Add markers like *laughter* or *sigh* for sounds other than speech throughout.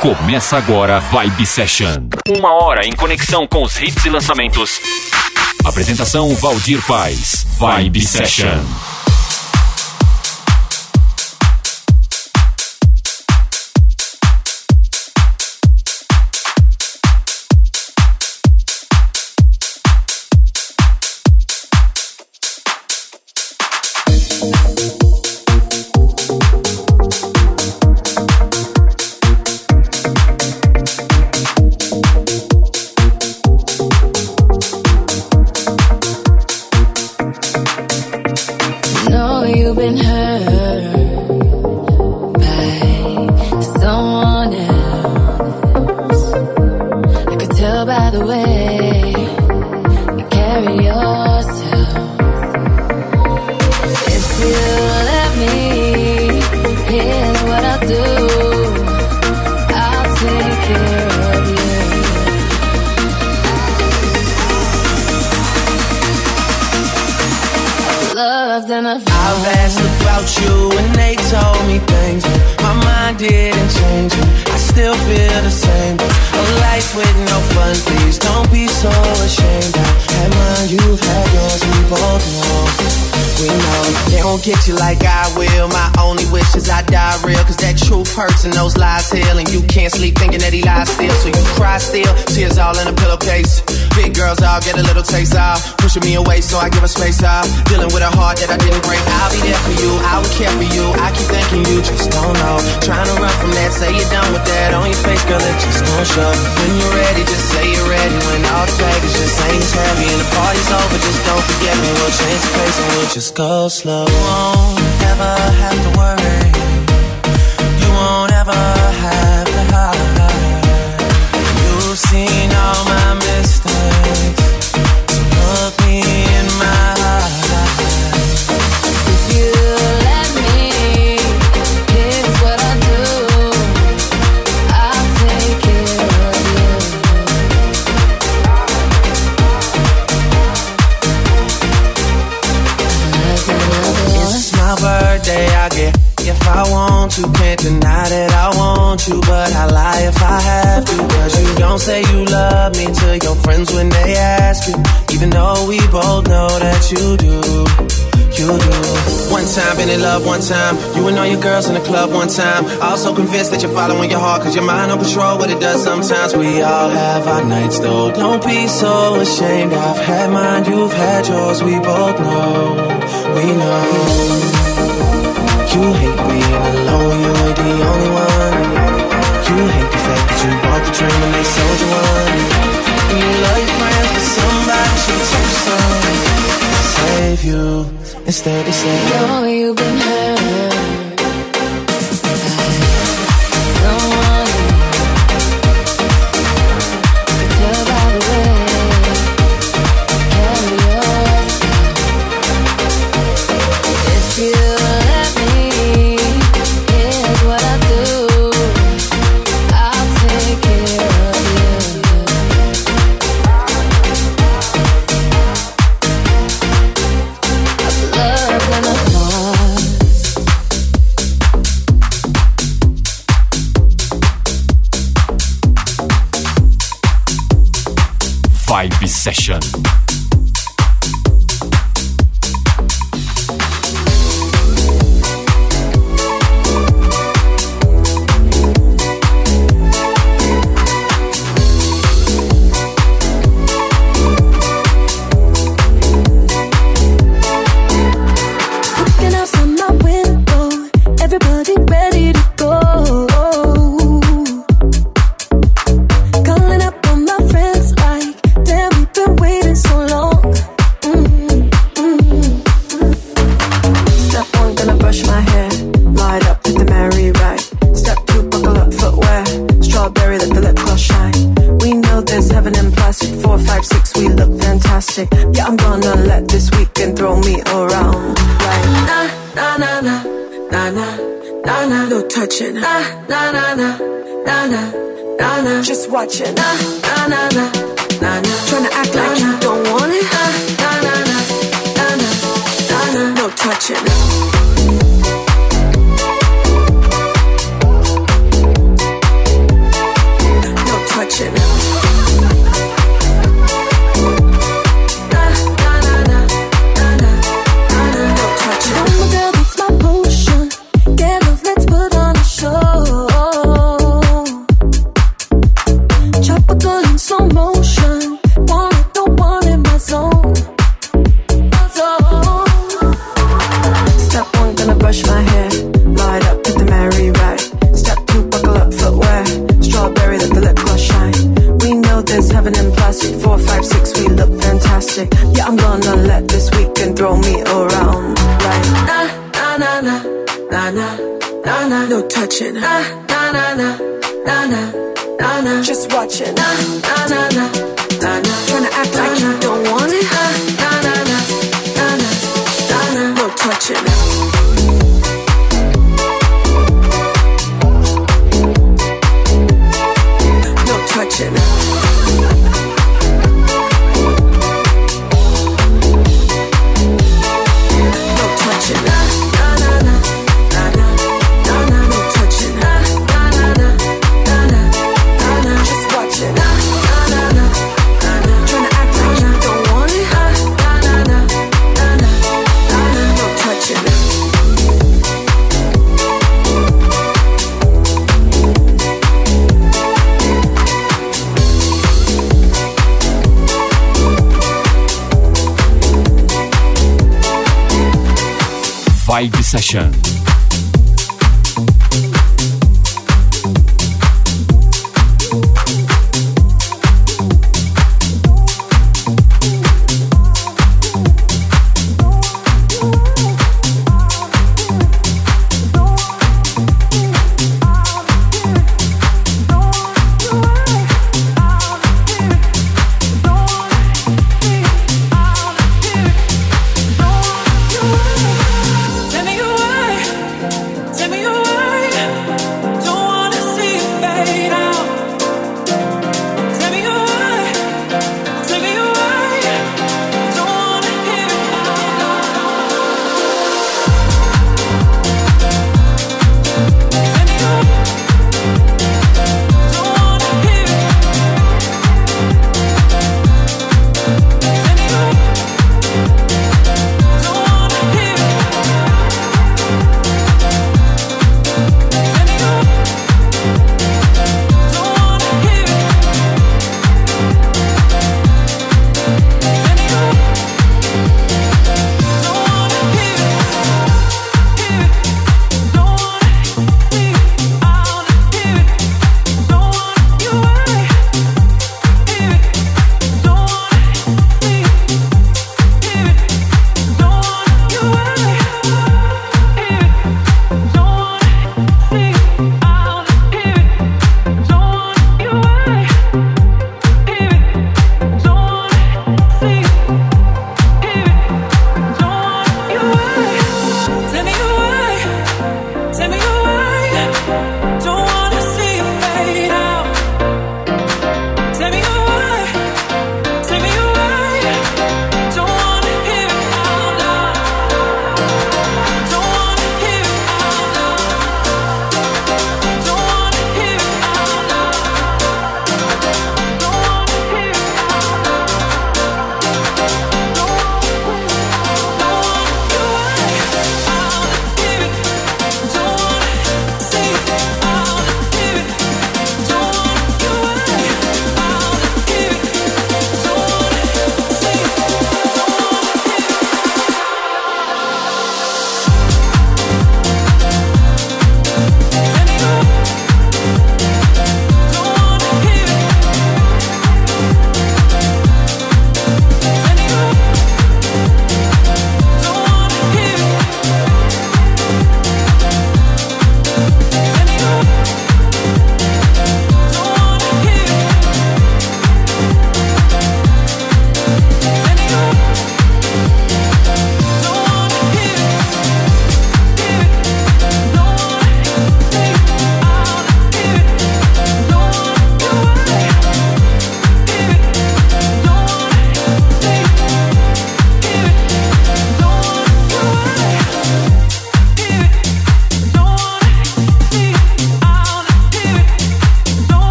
Começa agora Vibe Session. Uma hora em conexão com os hits e lançamentos. Apresentação Valdir Paz. Vibe Session. When you're ready, just say you're ready. When all the baggage just ain't heavy and the party's over, just don't forget me. We'll change the pace and we'll just go slow. You won't ever have to worry. You won't ever you do. You do. One time, been in love one time. You and all your girls in the club one time. Also convinced that you're following your heart, cause your mind on control what it does sometimes. We all have our nights though. Don't be so ashamed. I've had mine, you've had yours. We both know. We know. You hate being alone, you ain't the only one. You hate the fact that you bought the dream and they sold you one. Instead he said, No, you've been hurt. Session. Session.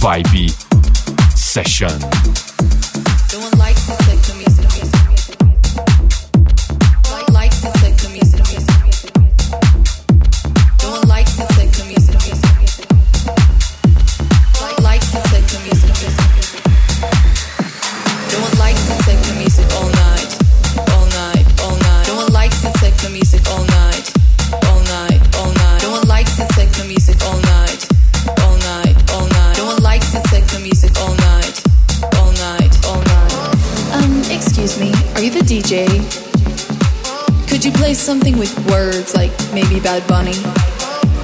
vibey session. playing with words like maybe Bad Bunny.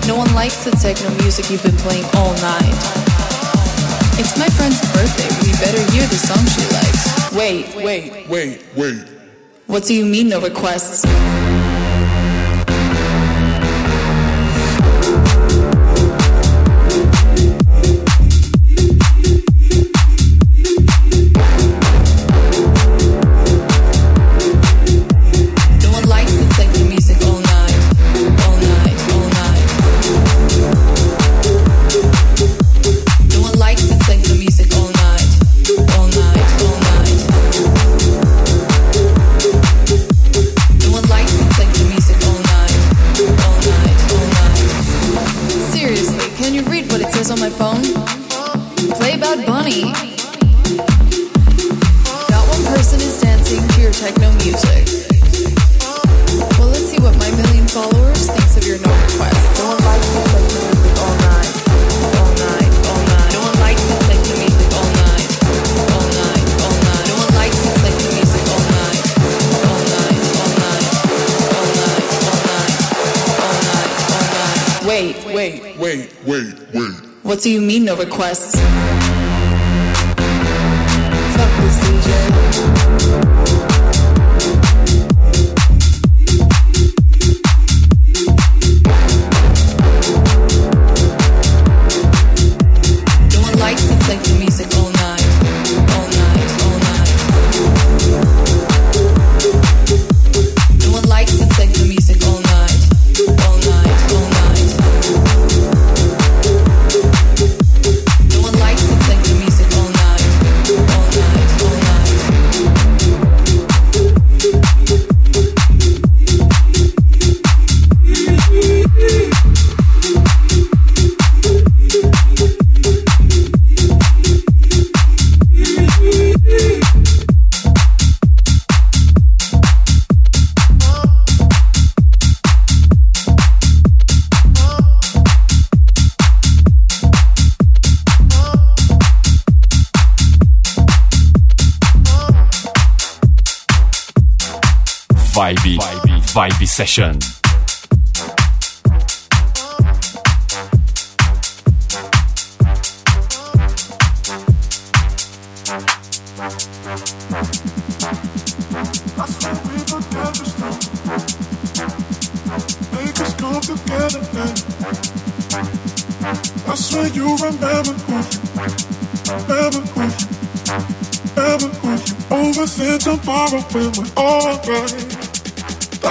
No one likes the techno music you've been playing all night. It's my friend's birthday. We better hear the song she likes. Wait, wait, wait, wait. What do you mean no requests? wait, wait, wait. What do you mean no requests? Fuck this DJ. Session. I swear you remember who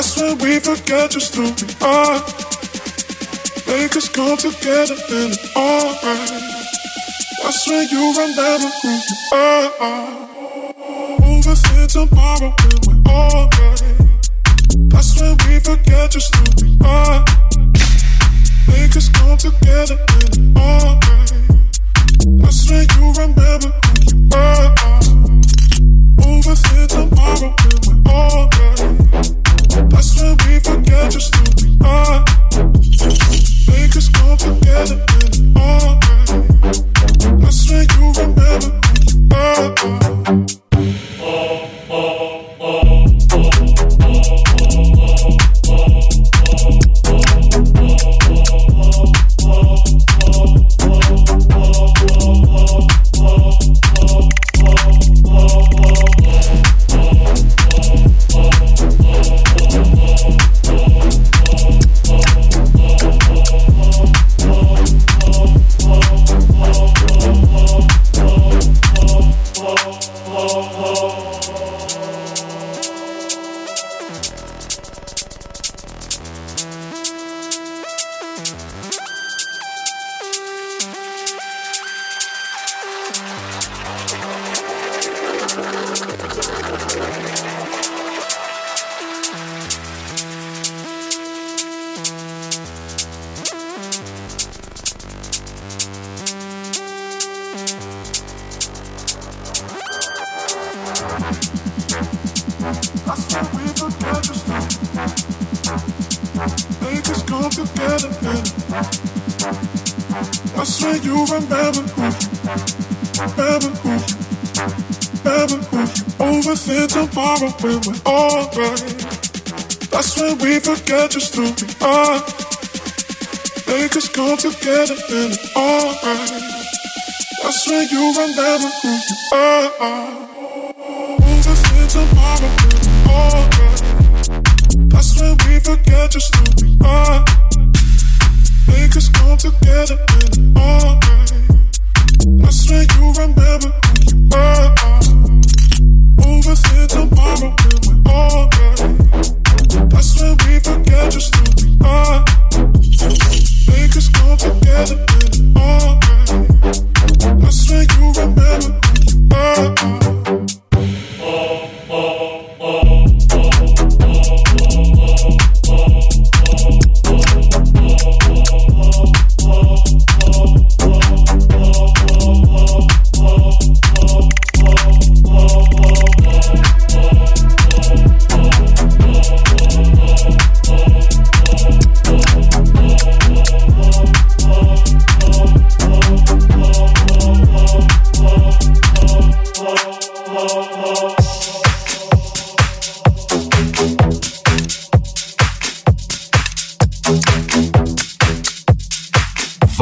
That's when we forget just who we are. Make us come together and it's alright. That's when you remember who you are. Overthink tomorrow when we're alright. That's when we forget just who we are. Make us come together and it's alright. That's when you remember who you are. Overthink tomorrow when we're alright. That's when we forget just who we are. Make us come together when you remember who you are. That's when you remember who you, remember who remember who overthink tomorrow when we're alright. That's when we forget just who we are. Make us come together and it's alright. That's when you remember who you are. Overthink tomorrow when we're alright. That's when we forget just who we are. Us come together. That's when you remember who you are. Overthink tomorrow we're alright. That's when we forget just who we are. Come together. That's when you remember who you are.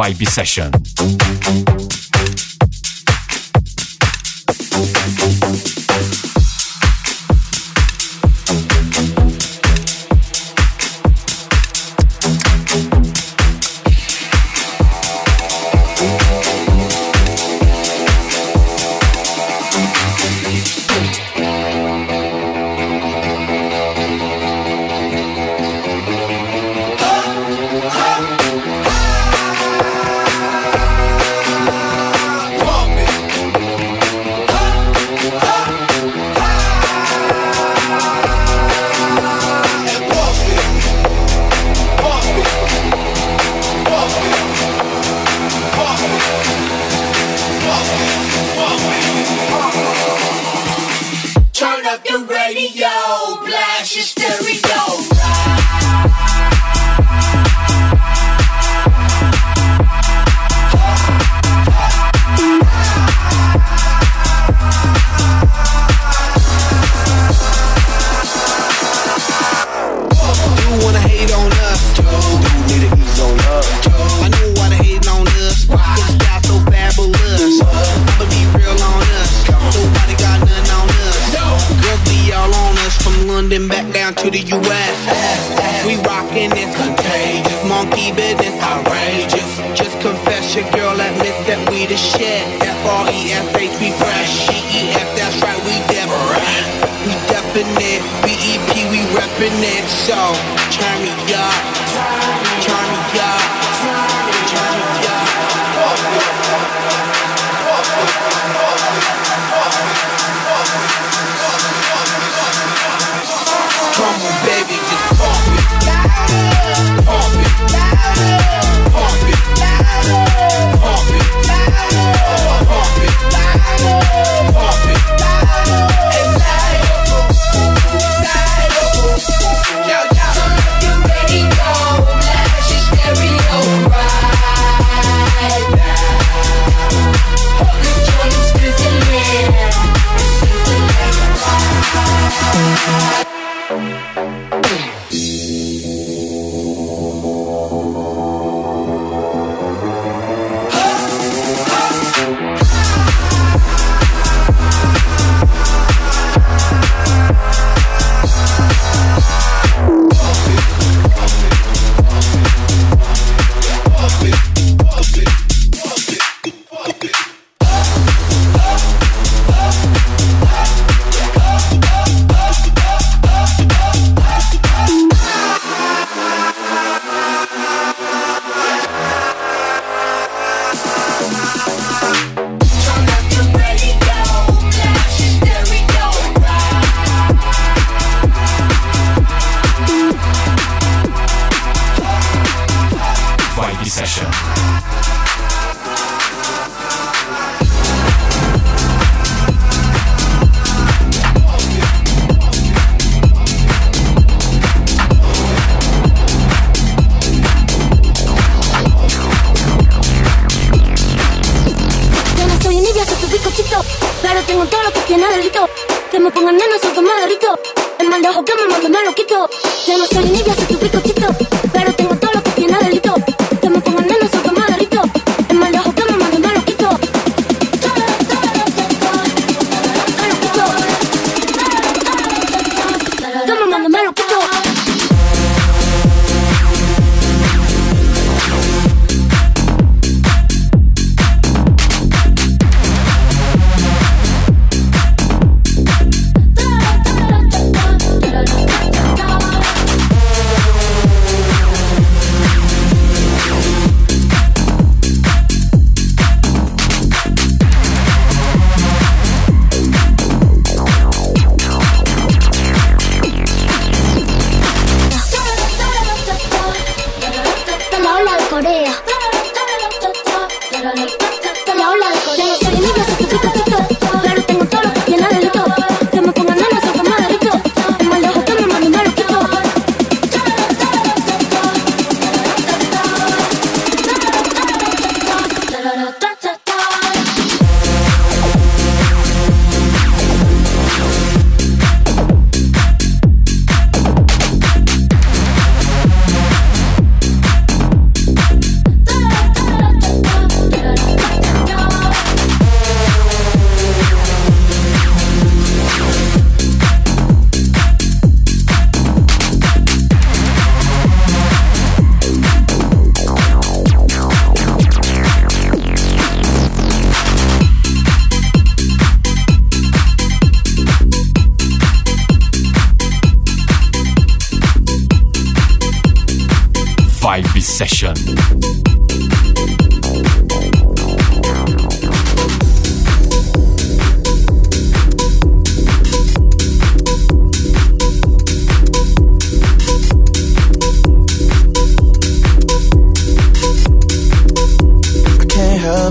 Vibe Session.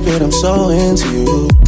It, I'm so into you.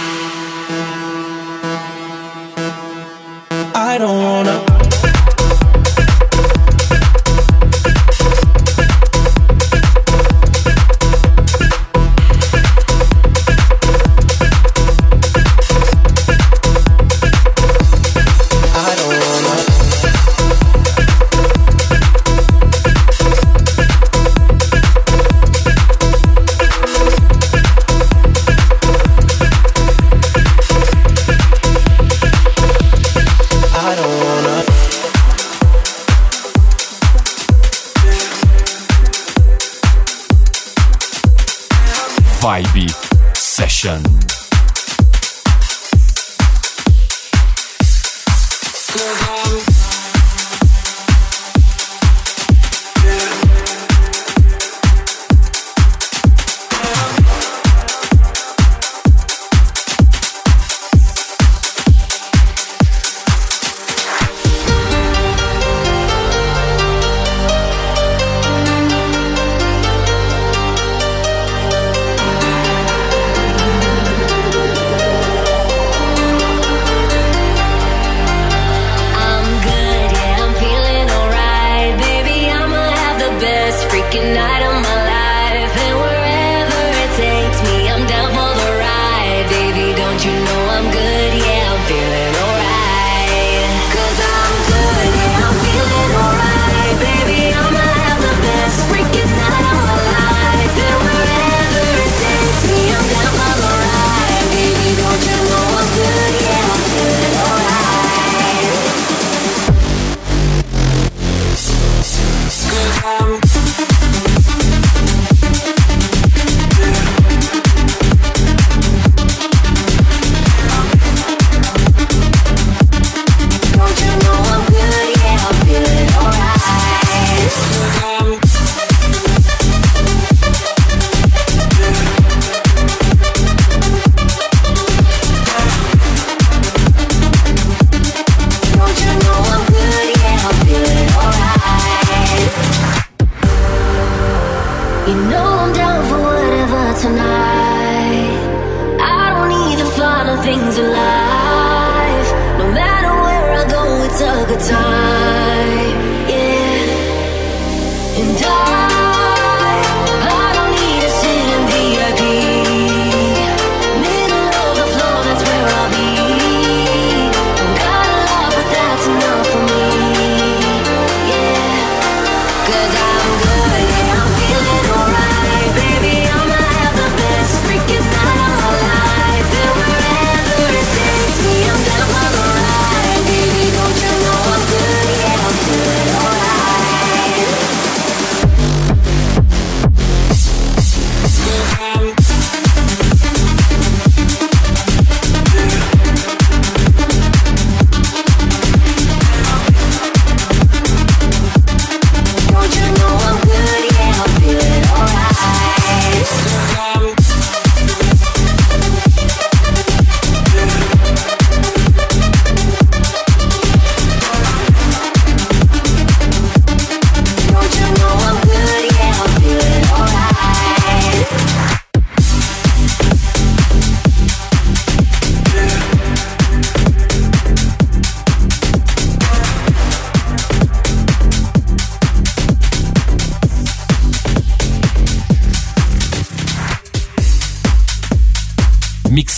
I don't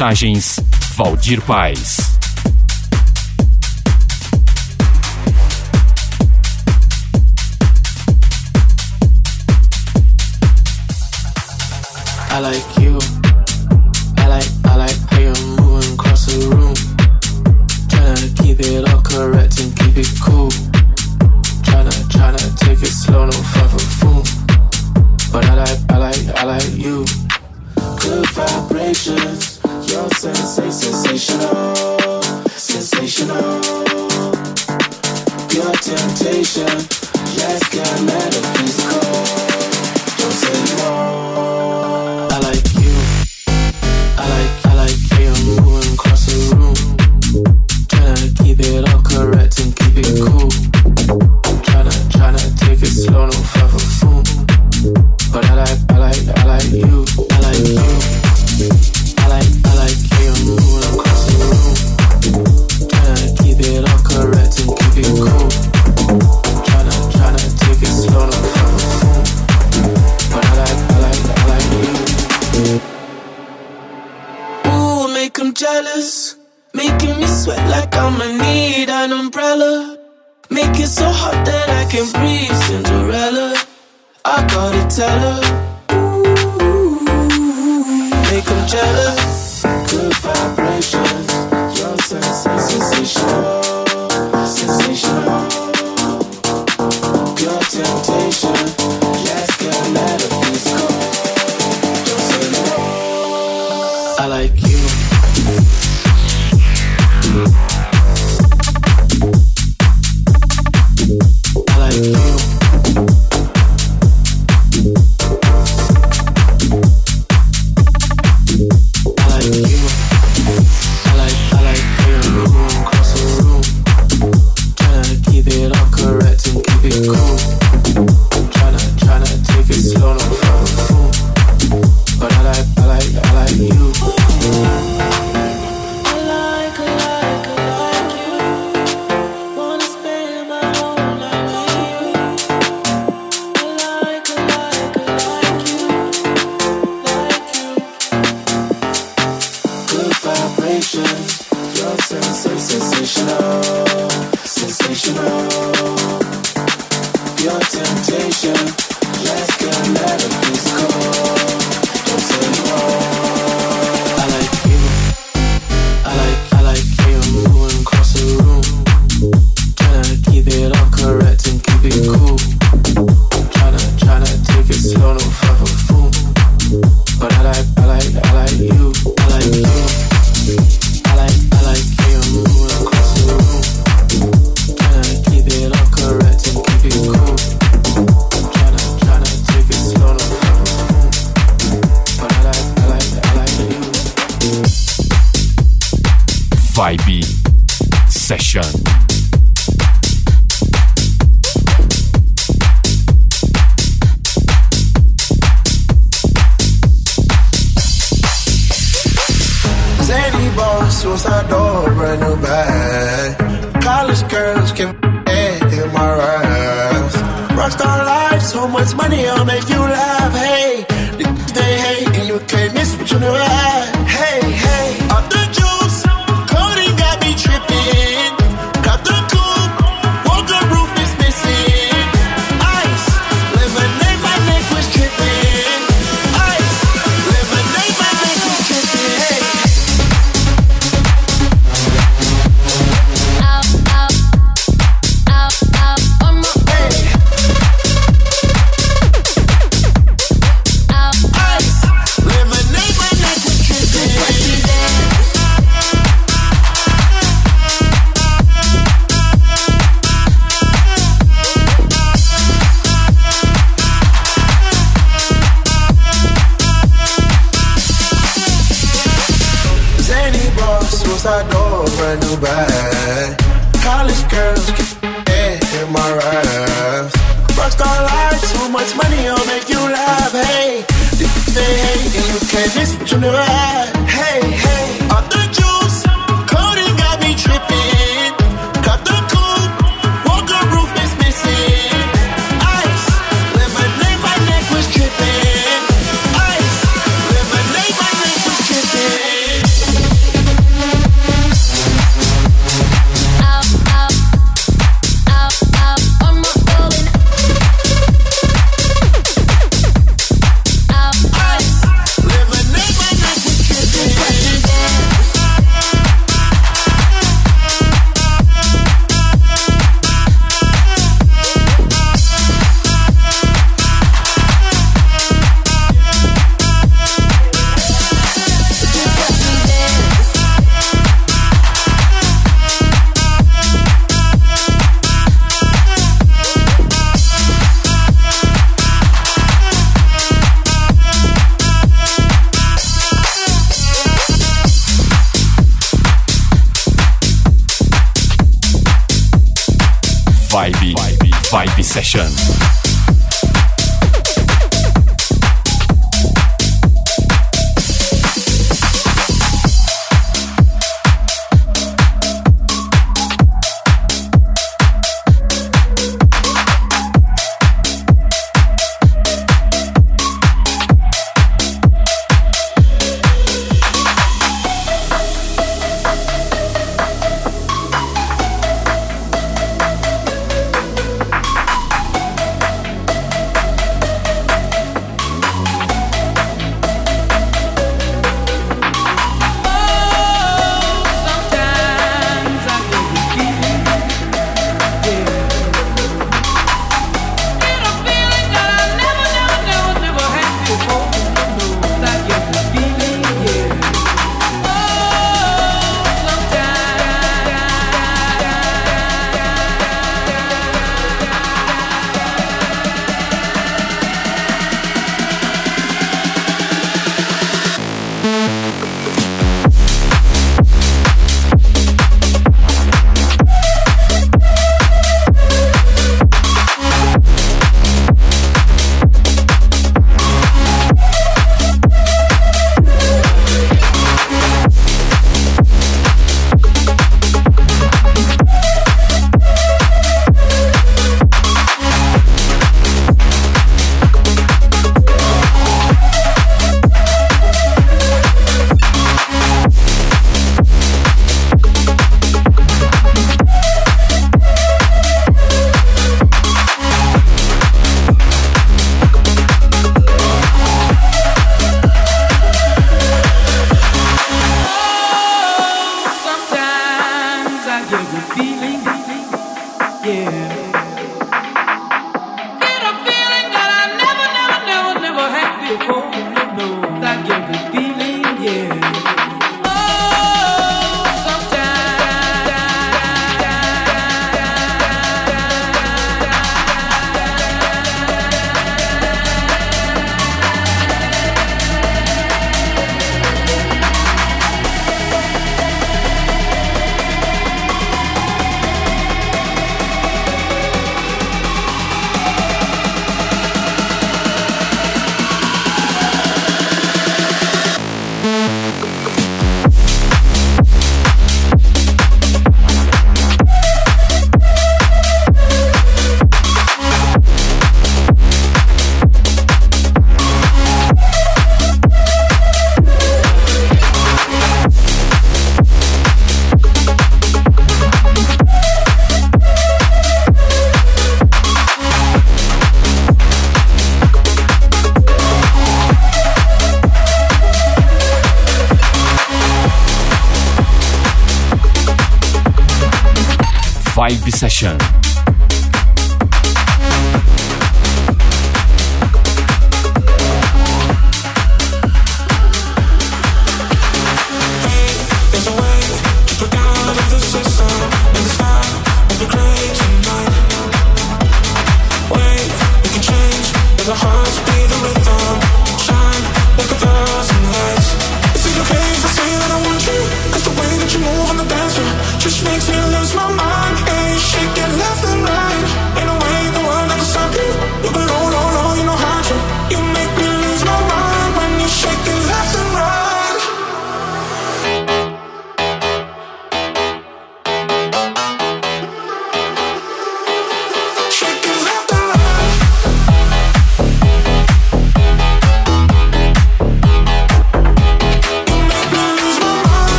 mensagens Valdir Paz. Tell her. Can't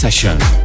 Session.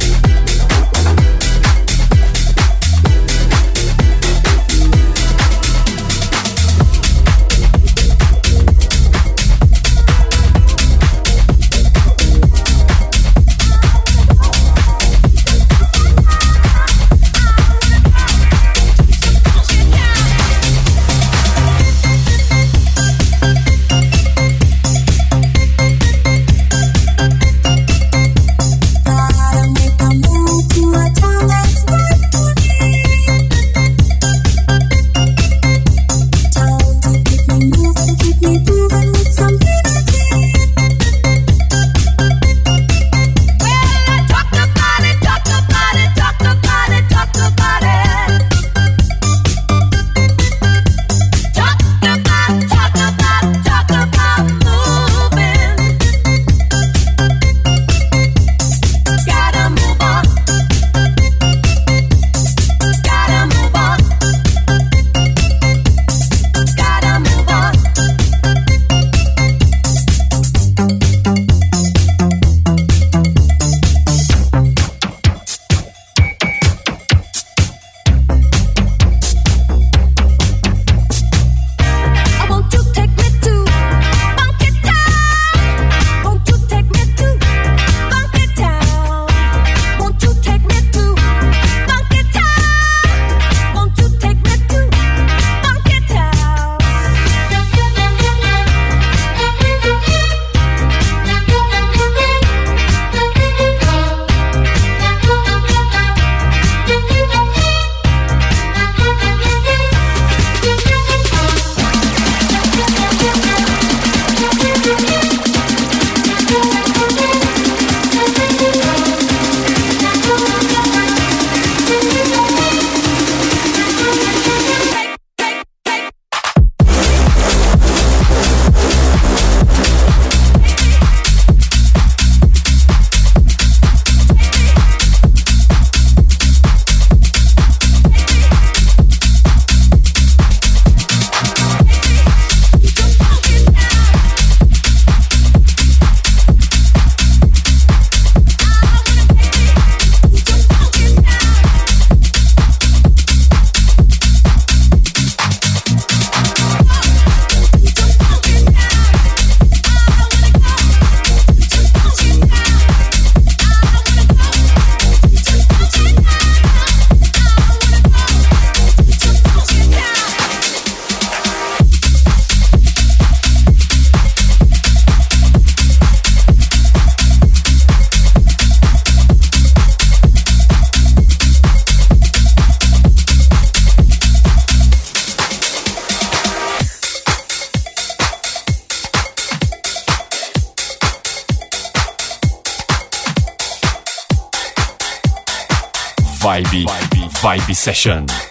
Session.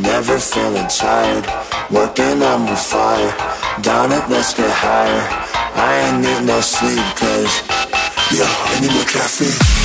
Never feeling tired. Working on my fire, down it, let's get higher. I ain't need no sleep cause, yo, I need more caffeine.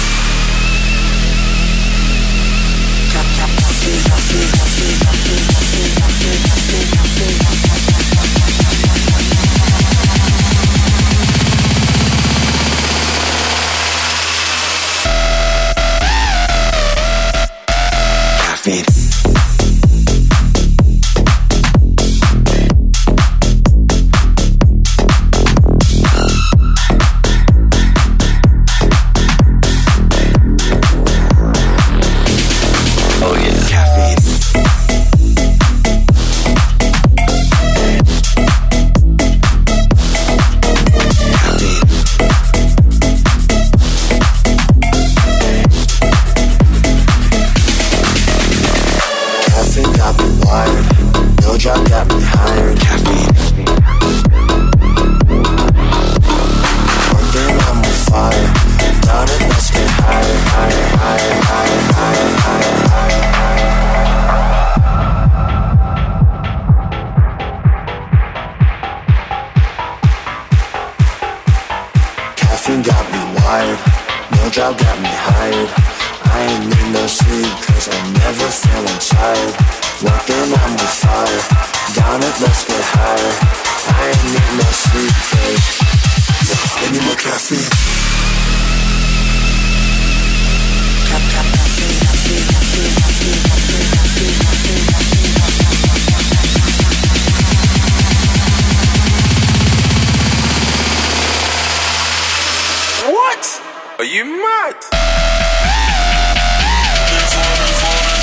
Are you mad?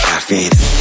I feel.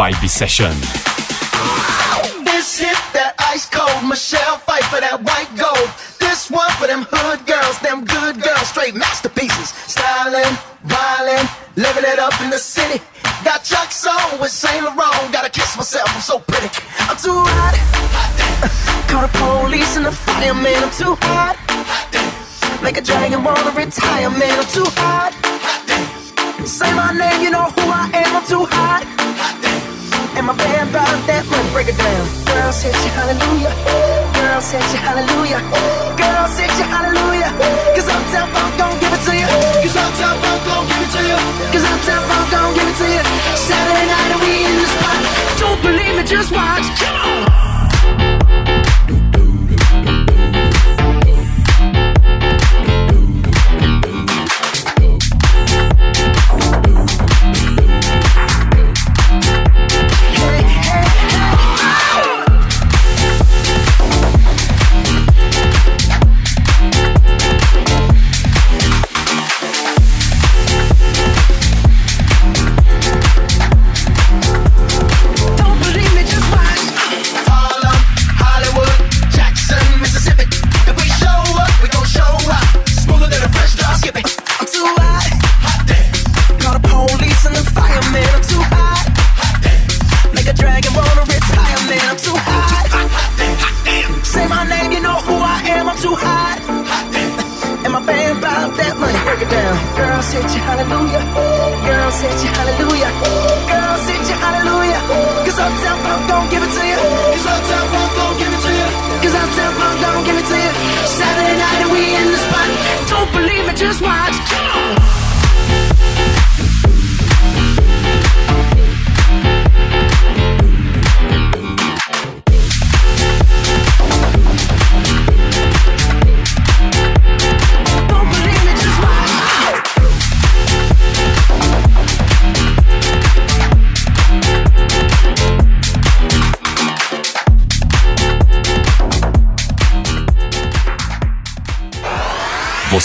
Vibe Session. This hit that ice cold, Michelle Pfeiffer that white gold. This one for them hood girls, them good girls, straight masterpieces. Styling, violin, living it up in the city. Got Chuck's on with Saint Laurent, gotta kiss myself, I'm so pretty. I'm too hot. *laughs* Call the police and the fireman, I'm too hot. Make a dragon wanna retire, man, I'm too hot. Break it down. Girl, said you hallelujah. Girl, said you hallelujah. Girl, said you hallelujah. Cause Uptown Funk gon' give it to you. Cause Uptown Funk gon' give it to you. Cause Uptown Funk gon' give it to you. Saturday night and we in the spot. Don't believe me, just watch. Come on.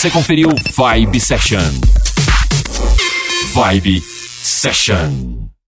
Você conferiu Vibe Session. Vibe Session.